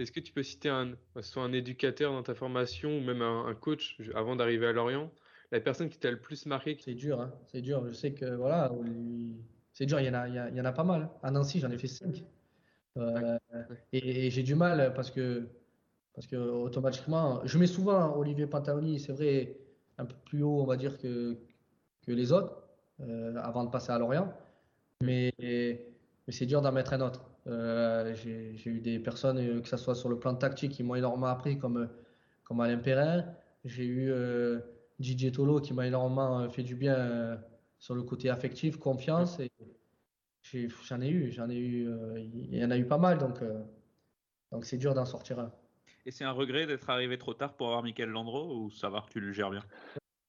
Est-ce que tu peux citer un, soit un éducateur dans ta formation ou même un, coach avant d'arriver à Lorient, la personne qui t'a le plus marqué? C'est dur, hein. c'est dur. Je sais que voilà, c'est dur. Il y en a, il y en a pas mal. À Nancy, j'en ai fait cinq. Euh, et, j'ai du mal parce que parce que automatiquement, je mets souvent Olivier Pantaloni, c'est vrai, un peu plus haut, on va dire que que les autres euh, avant de passer à Lorient, mais mais c'est dur d'en mettre un autre. Euh, j'ai eu des personnes, euh, que ce soit sur le plan tactique, qui m'ont énormément appris, comme, comme Alain Perrin. J'ai eu euh, DJ Tolo qui m'a énormément fait du bien sur le côté affectif, confiance. J'en ai, eu, j'en ai eu, il y en a eu pas mal, donc donc c'est dur d'en sortir un. Et c'est un regret d'être arrivé trop tard pour avoir Michael Landreau ou ça va, tu le gères bien?